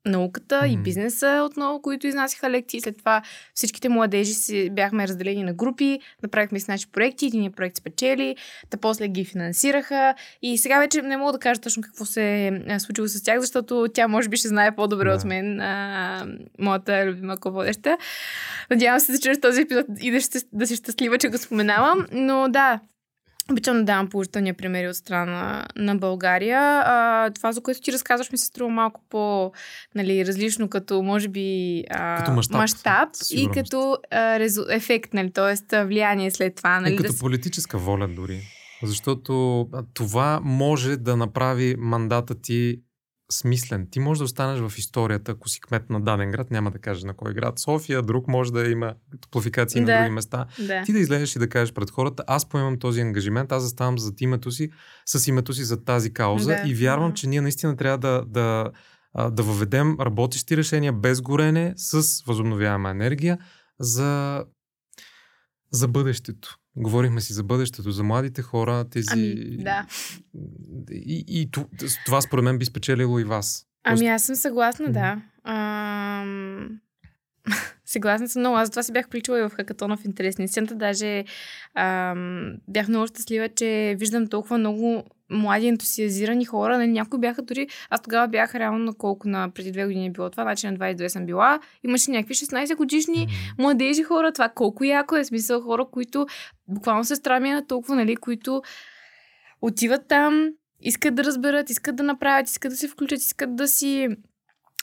науката mm-hmm. и бизнеса отново, които изнасяха лекции. След това всичките младежи си бяхме разделени на групи, направихме си наши проекти, един проект спечели, та после ги финансираха и сега вече не мога да кажа точно какво се е случило с тях, защото тя може би ще знае по-добре yeah. от мен, а, моята любима ководеща. Надявам се да чуеш този епизод и да, ще, да си щастлива, че го споменавам, но да, Обичам да давам положителни примери от страна на България. А, това, за което ти разказваш, ми се струва малко по нали, като може би а, като мащаб, мащаб и като а, резу, ефект, нали, т.е. влияние след това. Нали, и като да... политическа воля дори. Защото това може да направи мандата ти смислен. Ти можеш да останеш в историята, ако си кмет на даден град, няма да кажа на кой град. София, друг може да има топлофикации да, на други места. Да. Ти да излезеш и да кажеш пред хората, аз поемам този ангажимент, аз заставам зад името си, с името си за тази кауза да. и вярвам, че ние наистина трябва да, да, да въведем работещи решения без горене, с възобновяема енергия за, за бъдещето. Говорихме си за бъдещето, за младите хора, тези... Ами, да. И, и това според мен би спечелило и вас. Ами аз съм съгласна, да. Ам... Съгласна съм много. Аз това се бях включила и в хакатона в интерес на истината. Даже ам, бях много щастлива, че виждам толкова много млади ентусиазирани хора. Нали, някои бяха дори... Аз тогава бях реално на колко на преди две години е било това, значи на 22 съм била. Имаше някакви 16 годишни младежи хора. Това колко яко е смисъл хора, които буквално се страмя толкова, нали, които отиват там, искат да разберат, искат да направят, искат да се включат, искат да си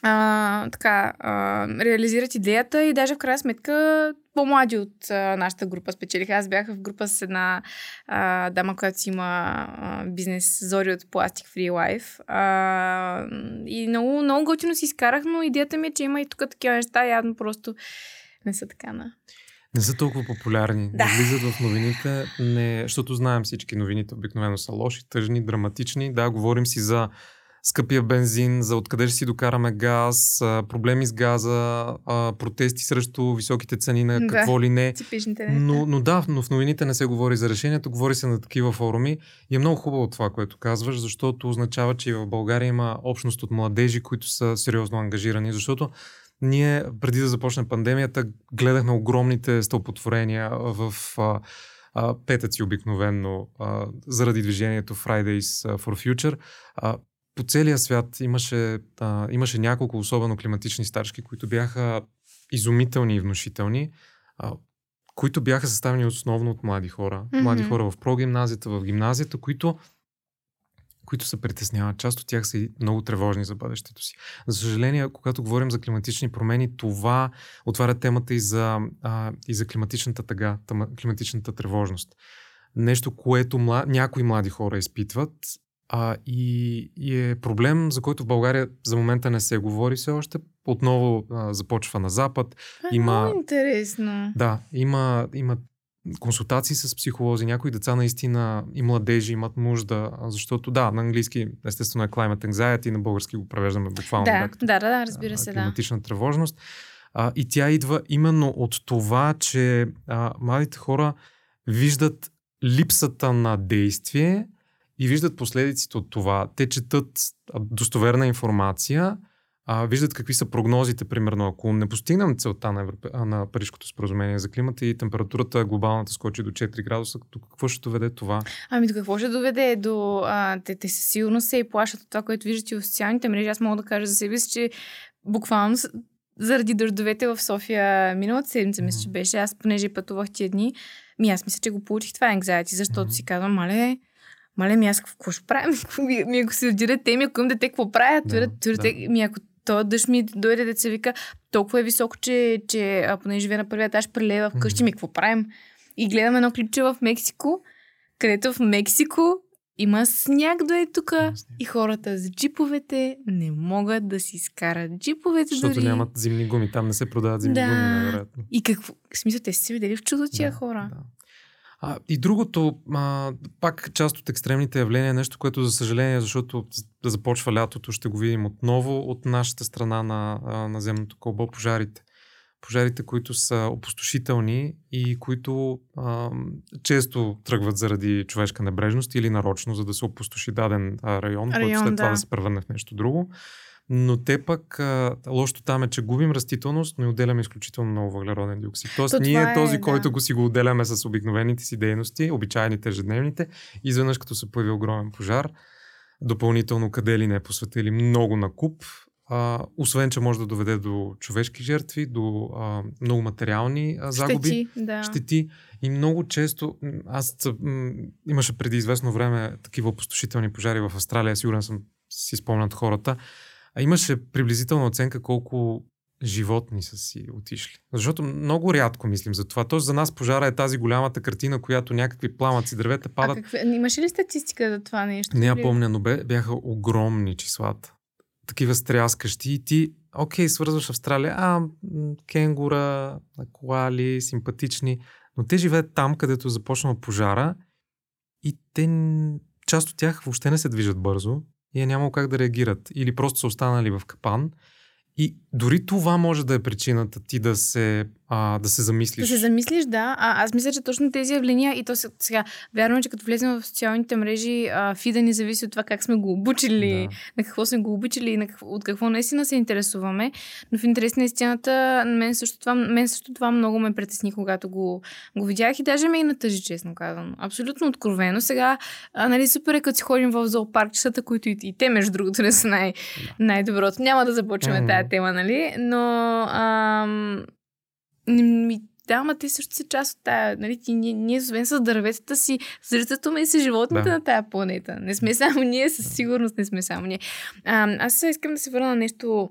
а, така, а, реализират идеята и даже в крайна сметка по-млади от а, нашата група спечелиха. Аз бях в група с една а, дама, която си има а, бизнес Зори от Plastic Free Life. А, и много, много готино си изкарах, но идеята ми е, че има и тук такива неща, явно просто не са така на... Не са толкова популярни. Да. Не влизат в новините, не, защото знаем всички новините обикновено са лоши, тъжни, драматични. Да, говорим си за скъпия бензин, за откъде ще си докараме газ, проблеми с газа, протести срещу високите цени на какво да, ли не. Но, но да, но в новините не се говори за решението, говори се на такива форуми и е много хубаво това, което казваш, защото означава, че и в България има общност от младежи, които са сериозно ангажирани, защото ние преди да започне пандемията гледахме огромните стълпотворения в а, а, петъци обикновенно а, заради движението Fridays for Future. А, по целия свят имаше, а, имаше няколко особено климатични стачки, които бяха изумителни и внушителни, а, които бяха съставени основно от млади хора. Mm-hmm. Млади хора в прогимназията, в гимназията, които които се притесняват. Част от тях са и много тревожни за бъдещето си. За съжаление, когато говорим за климатични промени, това отваря темата и за, а, и за климатичната тъга, климатичната тревожност. Нещо, което мла... някои млади хора изпитват а, и, и е проблем, за който в България за момента не се говори все още. Отново а, започва на Запад. А, има, много интересно. Да, има, има консултации с психолози. Някои деца наистина и младежи имат нужда, защото да, на английски естествено е climate anxiety, на български го превеждаме буквално. Да, да, да, да, разбира се, климатична да. тревожност. А, и тя идва именно от това, че а, младите хора виждат липсата на действие, и виждат последиците от това. Те четат достоверна информация, а, виждат какви са прогнозите, примерно, ако не постигнем целта на, Европе, на Парижското споразумение за климата и температурата глобалната скочи до 4 градуса, до какво ще доведе това? Ами до какво ще доведе? До, а, те, те със сигурност се и плашат от това, което виждате в социалните мрежи. Аз мога да кажа за себе си, че буквално заради дъждовете в София миналата седмица, мисля, че беше, аз понеже пътувах тия дни, ми аз мисля, че го получих това anxiety, защото mm-hmm. си казвам, мале, мале, ми аз какво ще правим? ми, ми ако се отиде те, ми ако имам дете, какво правят? Да, да. Ми ако то дъжд ми дойде да се вика, толкова е високо, че, че а, поне живея на първия етаж, прелева вкъщи, mm-hmm. ми какво правим? И гледам едно клипче в Мексико, където в Мексико има сняг до е тук и хората с джиповете не могат да си изкарат джиповете Защото дори. нямат зимни гуми, там не се продават зимни да. гуми, невероятно. И какво? В смисъл, те са се видели в чудо тия да, хора. Да. А, и другото, а, пак част от екстремните явления, нещо, което за съжаление, защото да започва лятото, ще го видим отново от нашата страна на, на земното кълбо, пожарите. Пожарите, които са опустошителни и които а, често тръгват заради човешка небрежност или нарочно, за да се опустоши даден район, район който след да. това да се превърне в нещо друго. Но те пък, а, лошото там е, че губим растителност, но и отделяме изключително много въглероден диоксид. Тоест, То ние е, този, да. който го си го отделяме с обикновените си дейности, обичайните ежедневните, изведнъж като се появи огромен пожар, допълнително къде ли не по света или много на куп, а, освен, че може да доведе до човешки жертви, до а, много материални а, загуби, щети, да. щети. И много често, аз м- имаше преди известно време такива опустошителни пожари в Австралия, сигурен съм си спомнят хората, а имаше приблизителна оценка колко животни са си отишли. Защото много рядко мислим за това. Тоест за нас пожара е тази голямата картина, която някакви пламъци, дървета падат. А какви... имаше ли статистика за това нещо? Не я помня, но бяха огромни числата. Такива стряскащи. И ти, окей, свързваш Австралия, а, кенгура, коали, симпатични, но те живеят там, където започна пожара и те, част от тях въобще не се движат бързо и е нямало как да реагират. Или просто са останали в капан И дори това може да е причината ти да се, а, да се замислиш. Да се замислиш, да. А, аз мисля, че точно тези явления и то сега, вярвам, че като влезем в социалните мрежи, а, фида ни зависи от това как сме го обучили, да. на какво сме го обучили и на какво, от какво наистина се интересуваме. Но в интерес на истината, мен също това, мен също това много ме притесни, когато го, го видях и даже ме и натъжи, честно казвам. Абсолютно откровено. Сега, а, нали, супер е като си ходим в зоопаркчетата, които и, и те, между другото, не са най- най-доброто. Няма да започваме mm. тази тема, нали? Но ам, ми, да, ама те също са част от тая, нали, ти, ние, ние освен с дърветата си, срещаме и с животните да. на тая планета. Не сме само ние, със сигурност не сме само ние. А, аз сега искам да се върна на нещо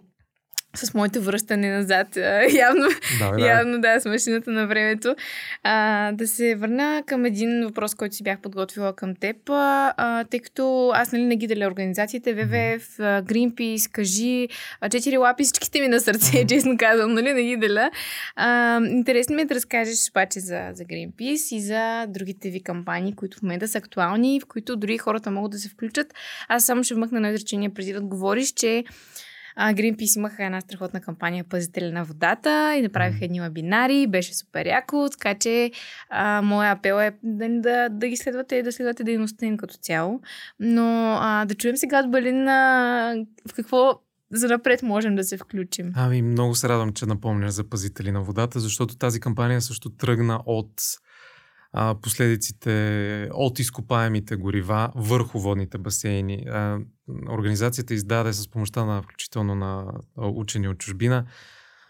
с моето връщане назад, явно, да, да. явно да, с машината на времето, а, да се върна към един въпрос, който си бях подготвила към теб, а, тъй като аз нали, не ги деля организациите, ВВФ, Greenpeace, Кажи, Четири лапи, всичките ми на сърце, честно казвам, нали, не ги деля. А, интересно ми е да разкажеш обаче за, за Greenpeace и за другите ви кампании, които в момента са актуални, в които дори хората могат да се включат. Аз само ще вмъкна на изречение преди да отговориш, че а, Greenpeace имаха една страхотна кампания Пазители на водата и направиха едни вебинари, беше супер яко, така че а, моя апел е да, да, да ги следвате и да следвате дейността им като цяло. Но а, да чуем сега от Балин а, в какво за напред можем да се включим. Ами, много се радвам, че напомняш за пазители на водата, защото тази кампания също тръгна от а, последиците от изкопаемите горива върху водните басейни. А, организацията издаде с помощта на включително на учени от чужбина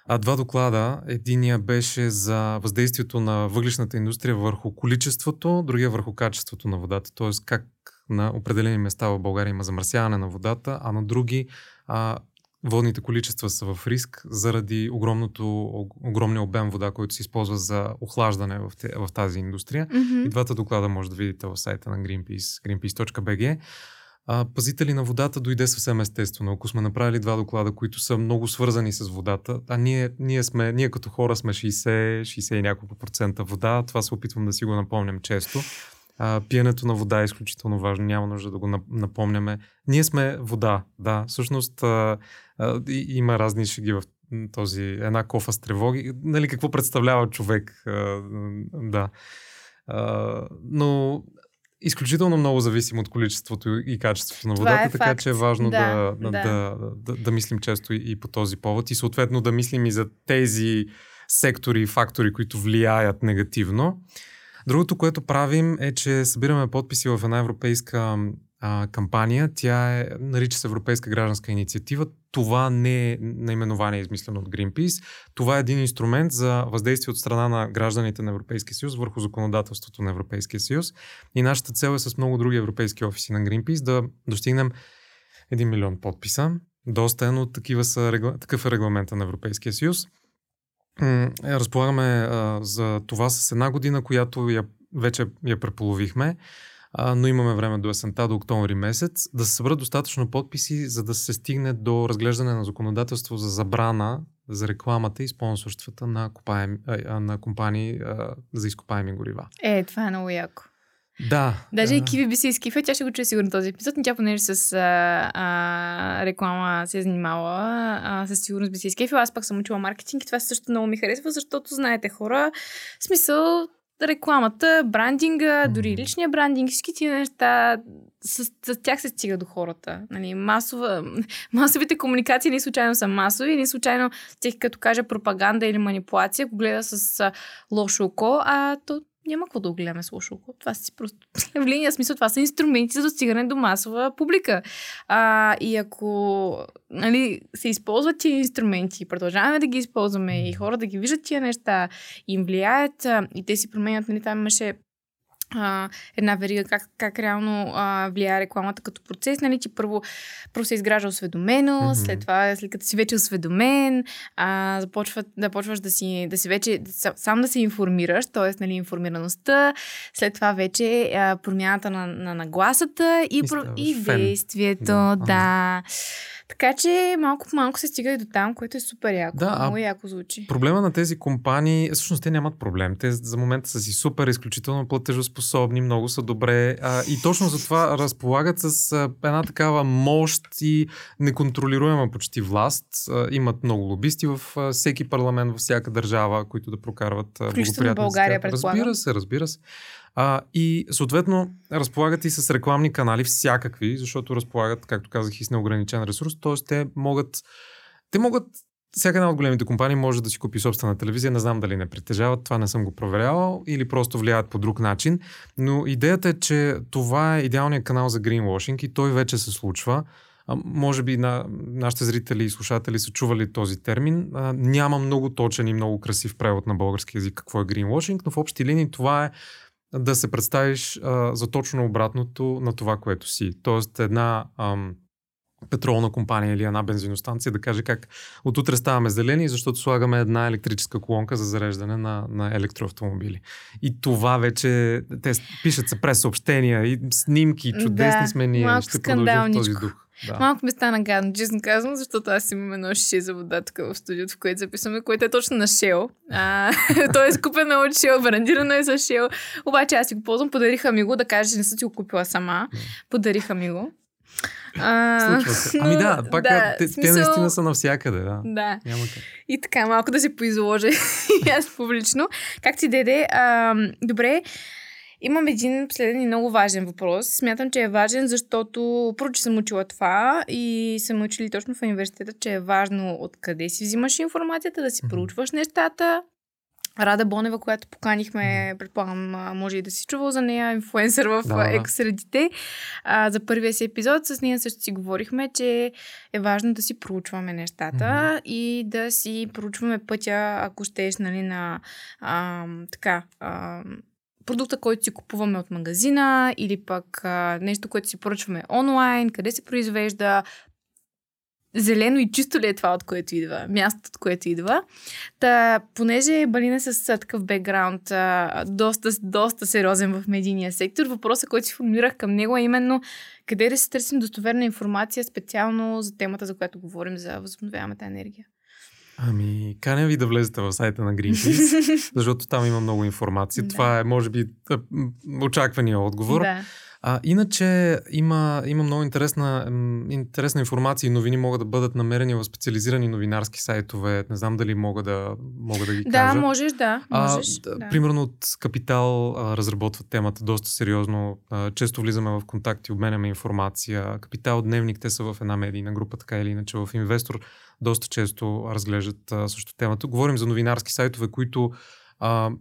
а два доклада. Единия беше за въздействието на въглишната индустрия върху количеството, другия върху качеството на водата. Т.е. как на определени места в България има замърсяване на водата, а на други а, водните количества са в риск заради огромното, огромния обем вода, който се използва за охлаждане в, те, в тази индустрия. Mm-hmm. И двата доклада може да видите в сайта на Greenpeace, greenpeace.bg. А, пазители на водата дойде съвсем естествено. Ако сме направили два доклада, които са много свързани с водата, а ние, ние, сме, ние като хора сме 60, 60 и няколко процента вода, това се опитвам да си го напомням често. А, пиенето на вода е изключително важно, няма нужда да го напомняме. Ние сме вода, да. Всъщност а, а, има разни шеги в този една кофа с тревоги. Нали, какво представлява човек? А, да. А, но изключително много зависим от количеството и качеството на водата, е така факт. че е важно да, да, да. Да, да, да мислим често и, и по този повод и съответно да мислим и за тези сектори и фактори, които влияят негативно. Другото, което правим е, че събираме подписи в една европейска а, кампания. Тя е, нарича се Европейска гражданска инициатива. Това не е наименование измислено от Greenpeace. Това е един инструмент за въздействие от страна на гражданите на Европейския съюз върху законодателството на Европейския съюз. И нашата цел е с много други европейски офиси на Greenpeace да достигнем 1 милион подписа. Доста е, но такива са, такъв е регламента на Европейския съюз. Е, разполагаме за това с една година, която я, вече я преполовихме, а, но имаме време до есента, до октомври месец, да се съберат достатъчно подписи, за да се стигне до разглеждане на законодателство за забрана за рекламата и спонсорствата на, купаем, а, на компании а, за изкопаеми горива. Е, това е много яко. Да. Даже да. и Киви би се изкифа, тя ще го чуе сигурно този епизод, но тя понеже с а, а, реклама се е занимала, а, със сигурност би се изкифила. Аз пак съм учила маркетинг и това също много ми харесва, защото знаете хора, смисъл рекламата, брандинга, дори личния брандинг, всички тия неща, с, с тях се стига до хората. Нали, масова, масовите комуникации не случайно са масови, не случайно тях като кажа пропаганда или манипулация, го гледа с лошо око, а то няма какво да огледаме с лошо око. Това си просто явление. Смисъл, това са инструменти за достигане до масова публика. А, и ако нали, се използват тия инструменти, продължаваме да ги използваме и хора да ги виждат тия неща, им влияят и те си променят, нали, там имаше а, една верига, как, как реално а, влияе рекламата като процес. Нали, че първо, първо се изгражда осведомено, mm-hmm. след това, след като си вече осведомен, а, започва, да почваш да си, да си вече сам да се информираш, т.е. Нали, информираността, след това вече а, промяната на, на нагласата и, и, про, и действието. Да. да. Така че малко по малко се стига и до там, което е супер яко. Да, Много яко звучи. Проблема на тези компании, всъщност те нямат проблем. Те за момента са си супер, изключително платежоспособни способни, много са добре а, и точно за това разполагат с а, една такава мощ и неконтролируема почти власт. А, имат много лобисти в а, всеки парламент, във всяка държава, които да прокарват благоприятни България. Разбира се, разбира се. А, и съответно разполагат и с рекламни канали всякакви, защото разполагат, както казах, и с неограничен ресурс, т.е. те могат те могат всяка една от големите компании може да си купи собствена телевизия. Не знам дали не притежават, това не съм го проверявал или просто влияят по друг начин. Но идеята е, че това е идеалният канал за greenwashing и той вече се случва. А, може би на, нашите зрители и слушатели са чували този термин. А, няма много точен и много красив превод на български язик какво е greenwashing, но в общи линии това е да се представиш а, за точно обратното на това, което си. Тоест една ам, петролна компания или една бензиностанция да каже как отутре ставаме зелени, защото слагаме една електрическа колонка за зареждане на, на електроавтомобили. И това вече, те пишат се през съобщения и снимки, чудесни да, сме ние. Ще продължим в този дух. Да. Малко ми стана гадно, честно казвам, защото аз имам едно шише за вода тук в студиото, в което записваме, което е точно на Shell. А, то е скупено от Shell, брандирано е за Shell. Обаче аз си го ползвам, подариха ми го, да кажа, че не съм си го купила сама. Подариха ми го. А, Ами да, пак да, те, смисъл... те наистина са навсякъде. Да. да. Няма как. И така, малко да се поизложа и аз публично. Как ти деде? А, добре, Имам един последен и много важен въпрос. Смятам, че е важен, защото първо, че съм учила това и съм учили точно в университета, че е важно откъде си взимаш информацията, да си проучваш нещата, Рада Бонева, която поканихме, предполагам, може и да си чувал за нея, инфуенсър в да, екс-средите. А, за първия си епизод с нея също си говорихме, че е важно да си проучваме нещата mm-hmm. и да си проучваме пътя, ако щеш, нали, на а, така, а, продукта, който си купуваме от магазина или пък а, нещо, което си поръчваме онлайн, къде се произвежда, зелено и чисто ли е това, от което идва, мястото, от което идва. Та, понеже Балина е с такъв бекграунд, доста, доста сериозен в медийния сектор, въпросът, който си формулирах към него е именно къде да си търсим достоверна информация специално за темата, за която говорим за възобновяемата енергия. Ами, каня ви да влезете в сайта на Greenpeace, защото там има много информация. Да. Това е, може би, очаквания отговор. Да. А, иначе има, има много интересна, интересна информация и новини могат да бъдат намерени в специализирани новинарски сайтове. Не знам дали мога да, мога да ги да, кажа. Да, можеш, да. Можеш, а, да. Примерно от Капитал а, разработват темата доста сериозно. А, често влизаме в контакти, обменяме информация. Капитал Дневник, те са в една медийна група, така или иначе. В Инвестор доста често разглеждат а, също темата. Говорим за новинарски сайтове, които а,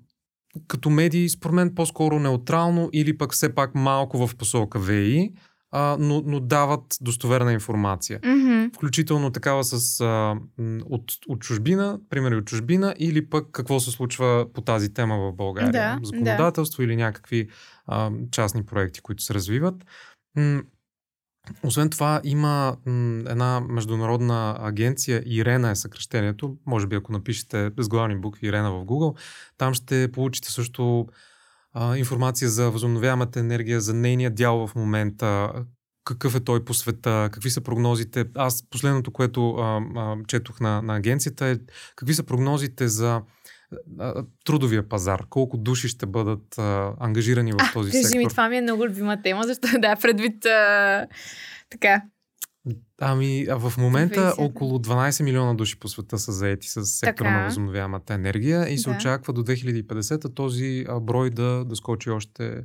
като медии, според мен, по-скоро неутрално или пък все пак малко в посока ВИ, а, но, но дават достоверна информация. Mm-hmm. Включително такава с а, от, от чужбина, примери от чужбина, или пък какво се случва по тази тема в България. Да, Законодателство да. или някакви а, частни проекти, които се развиват. Освен това, има една международна агенция, Ирена е съкръщението. Може би ако напишете безглавни букви Ирена в Google, там ще получите също а, информация за възобновяемата енергия, за нейния дял в момента, какъв е той по света, какви са прогнозите. Аз последното, което а, а, четох на, на агенцията е какви са прогнозите за трудовия пазар? Колко души ще бъдат а, ангажирани в този а, кажи сектор? ми, това ми е много любима тема, защото да, предвид а, така. Ами, в момента 20. около 12 милиона души по света са заети с сектора така. на възобновяемата енергия и се да. очаква до 2050 този брой да, да скочи още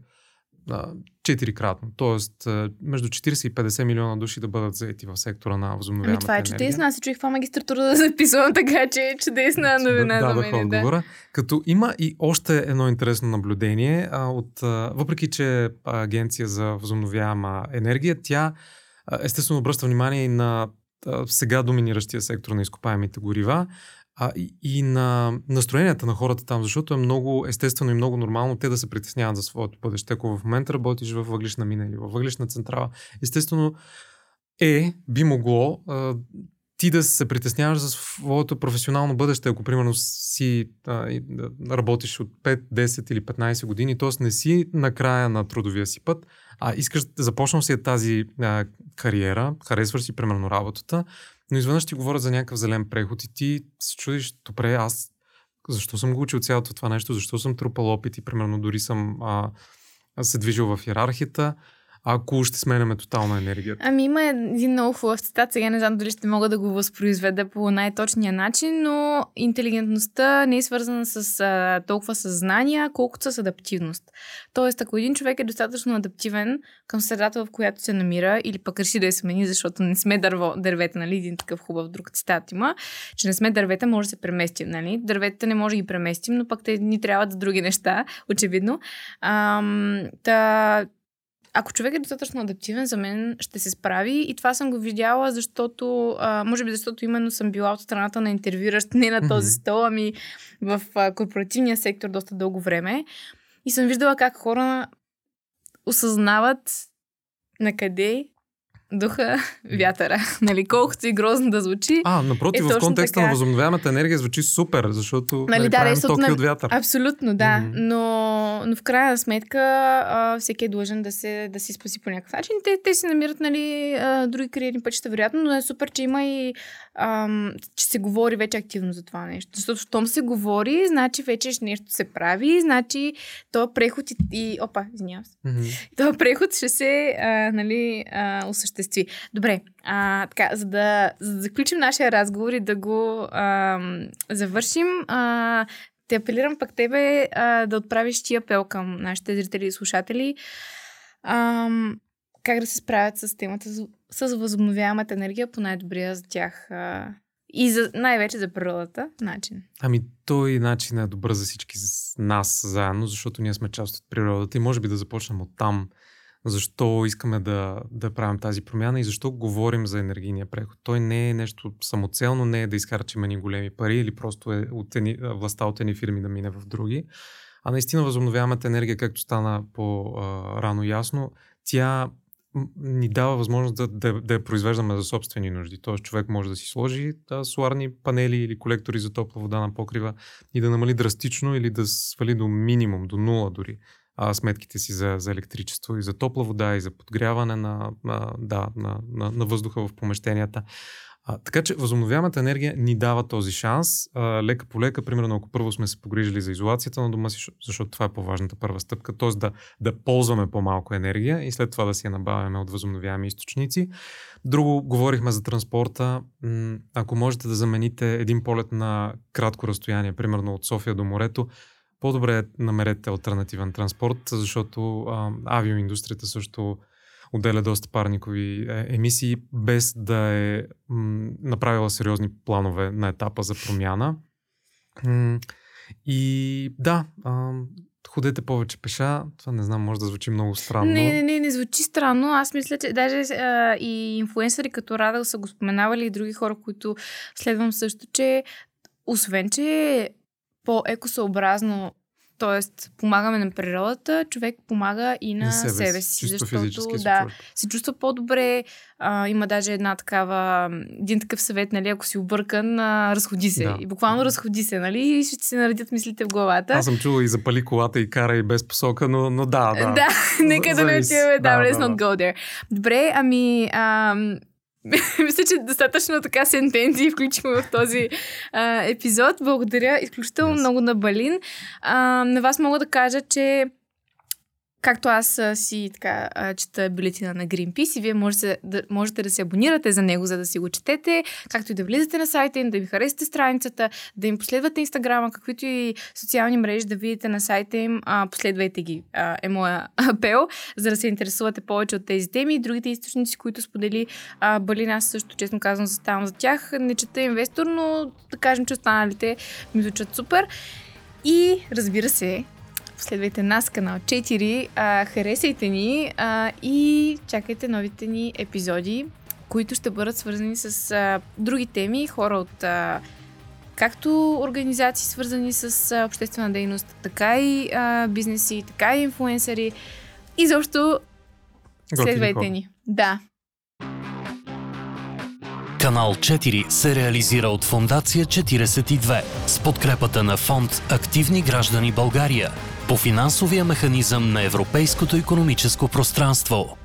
четирикратно. Тоест, между 40 и 50 милиона души да бъдат заети в сектора на възобновяемата ами, това е чудесно. Аз се чуих това магистратура да записвам, така че е чудесна новина да, за мен. Отговора. Да. Като има и още едно интересно наблюдение. А, от, а, въпреки, че агенция за възобновяема енергия, тя естествено обръща внимание и на сега доминиращия сектор на изкопаемите горива а, и, и на настроенията на хората там, защото е много естествено и много нормално те да се притесняват за своето бъдеще. Ако в момента работиш в въглишна мина или в въглишна централа, естествено е, би могло а, ти да се притесняваш за своето професионално бъдеще, ако примерно си а, работиш от 5, 10 или 15 години, т.е. не си на края на трудовия си път, а искаш започнал си тази а, кариера, харесваш си примерно работата, но изведнъж ти говорят за някакъв зелен преход и ти се чудиш, добре, аз защо съм го учил цялото това нещо, защо съм трупал опит и примерно дори съм а, се движил в иерархията, ако ще сменяме тотално енергията? Ами има един много хубав цитат, сега не знам дали ще мога да го възпроизведа по най-точния начин, но интелигентността не е свързана с а, толкова съзнание, колкото с адаптивност. Тоест, ако един човек е достатъчно адаптивен към средата, в която се намира, или пък реши да я смени, защото не сме дърво, дървета, нали? Един такъв хубав друг цитат има, че не сме дървета, може да се преместим, нали? Дърветата не може да ги преместим, но пък те ни трябват за други неща, очевидно. Ам, та, ако човек е достатъчно адаптивен, за мен ще се справи. И това съм го видяла, защото, а, може би защото именно съм била от страната на интервюиращ, не на този стол, ами в а, корпоративния сектор доста дълго време. И съм виждала как хора осъзнават на къде духа вятъра. Нали, колкото и грозно да звучи. А, напротив, е в контекста така. на възобновяемата енергия звучи супер, защото нали, да, правим токи на... от вятър. Абсолютно, да. Mm-hmm. Но, но в крайна сметка а, всеки е длъжен да, се, да си спаси по някакъв начин. Те, те си намират нали, а, други кариерни пътища, вероятно, но е супер, че има и ам, че се говори вече активно за това нещо. Защото щом се говори, значи вече нещо се прави, значи то преход и... и опа, извинявам се. Mm-hmm. То преход ще се а, нали, а, осъществи. Добре, а, така, за да, за да заключим нашия разговор и да го а, завършим, а, те апелирам пък тебе а, да отправиш ти апел към нашите зрители и слушатели. А, как да се справят с темата с възобновяемата енергия по най-добрия за тях а, и за, най-вече за природата начин. Ами той начин е добър за всички нас заедно, защото ние сме част от природата и може би да започнем от там. Защо искаме да, да правим тази промяна и защо говорим за енергийния преход. Той не е нещо самоцелно, не е да изхарчим ни големи пари или просто е от ени, властта от едни фирми да мине в други. А наистина възобновяемата енергия, както стана по-рано ясно, тя ни дава възможност да, да, да я произвеждаме за собствени нужди. Тоест човек може да си сложи да, соларни панели или колектори за топла вода на покрива и да намали драстично или да свали до минимум, до нула дори а, сметките си за, за електричество и за топла вода и за подгряване на, на, да, на, на, на въздуха в помещенията. А, така че възобновяемата енергия ни дава този шанс. А, лека по лека, примерно ако първо сме се погрижили за изолацията на дома си, защото това е по-важната първа стъпка, т.е. Да, да ползваме по-малко енергия и след това да си я набавяме от възобновяеми източници. Друго, говорихме за транспорта. Ако можете да замените един полет на кратко разстояние, примерно от София до морето, по-добре намерете альтернативен транспорт, защото а, авиоиндустрията също отделя доста парникови е, емисии, без да е м, направила сериозни планове на етапа за промяна. И да, а, ходете повече пеша. Това не знам, може да звучи много странно. Не, не, не, не звучи странно. Аз мисля, че даже а, и инфуенсъри като Радъл са го споменавали и други хора, които следвам също, че освен, че по-екосъобразно Тоест, помагаме на природата, човек помага и на, на себе, себе си. Защото да, човек. се чувства по-добре. А, има даже една такава, един такъв съвет, нали, ако си объркан, а, разходи се. Да. И буквално разходи се, нали, и ще ти се наредят мислите в главата. Аз съм чувал и запали колата и кара и без посока, но, но да, да. Да, нека да не отиваме, да, let's да, not go there. Добре, ами, ам, Мисля, че достатъчно така сентенции включихме в този а, епизод. Благодаря изключително yes. много на Балин. А, на вас мога да кажа, че Както аз си така чета бюлетина на Greenpeace и вие можете да, можете да се абонирате за него, за да си го четете, както и да влизате на сайта им, да ви харесате страницата, да им последвате инстаграма, каквито и социални мрежи да видите на сайта им, а, последвайте ги, а, е моя апел, за да се интересувате повече от тези теми и другите източници, които сподели а, Балин. Аз също, честно казвам, заставам за тях. Не чета инвестор, но да кажем, че останалите ми звучат супер. И разбира се, последвайте нас, канал 4, а, харесайте ни а, и чакайте новите ни епизоди, които ще бъдат свързани с а, други теми, хора от а, както организации свързани с а, обществена дейност, така и а, бизнеси, така и инфуенсъри. И защо следвайте ни. Да. Канал 4 се реализира от Фондация 42 с подкрепата на фонд Активни граждани България по финансовия механизъм на Европейското економическо пространство.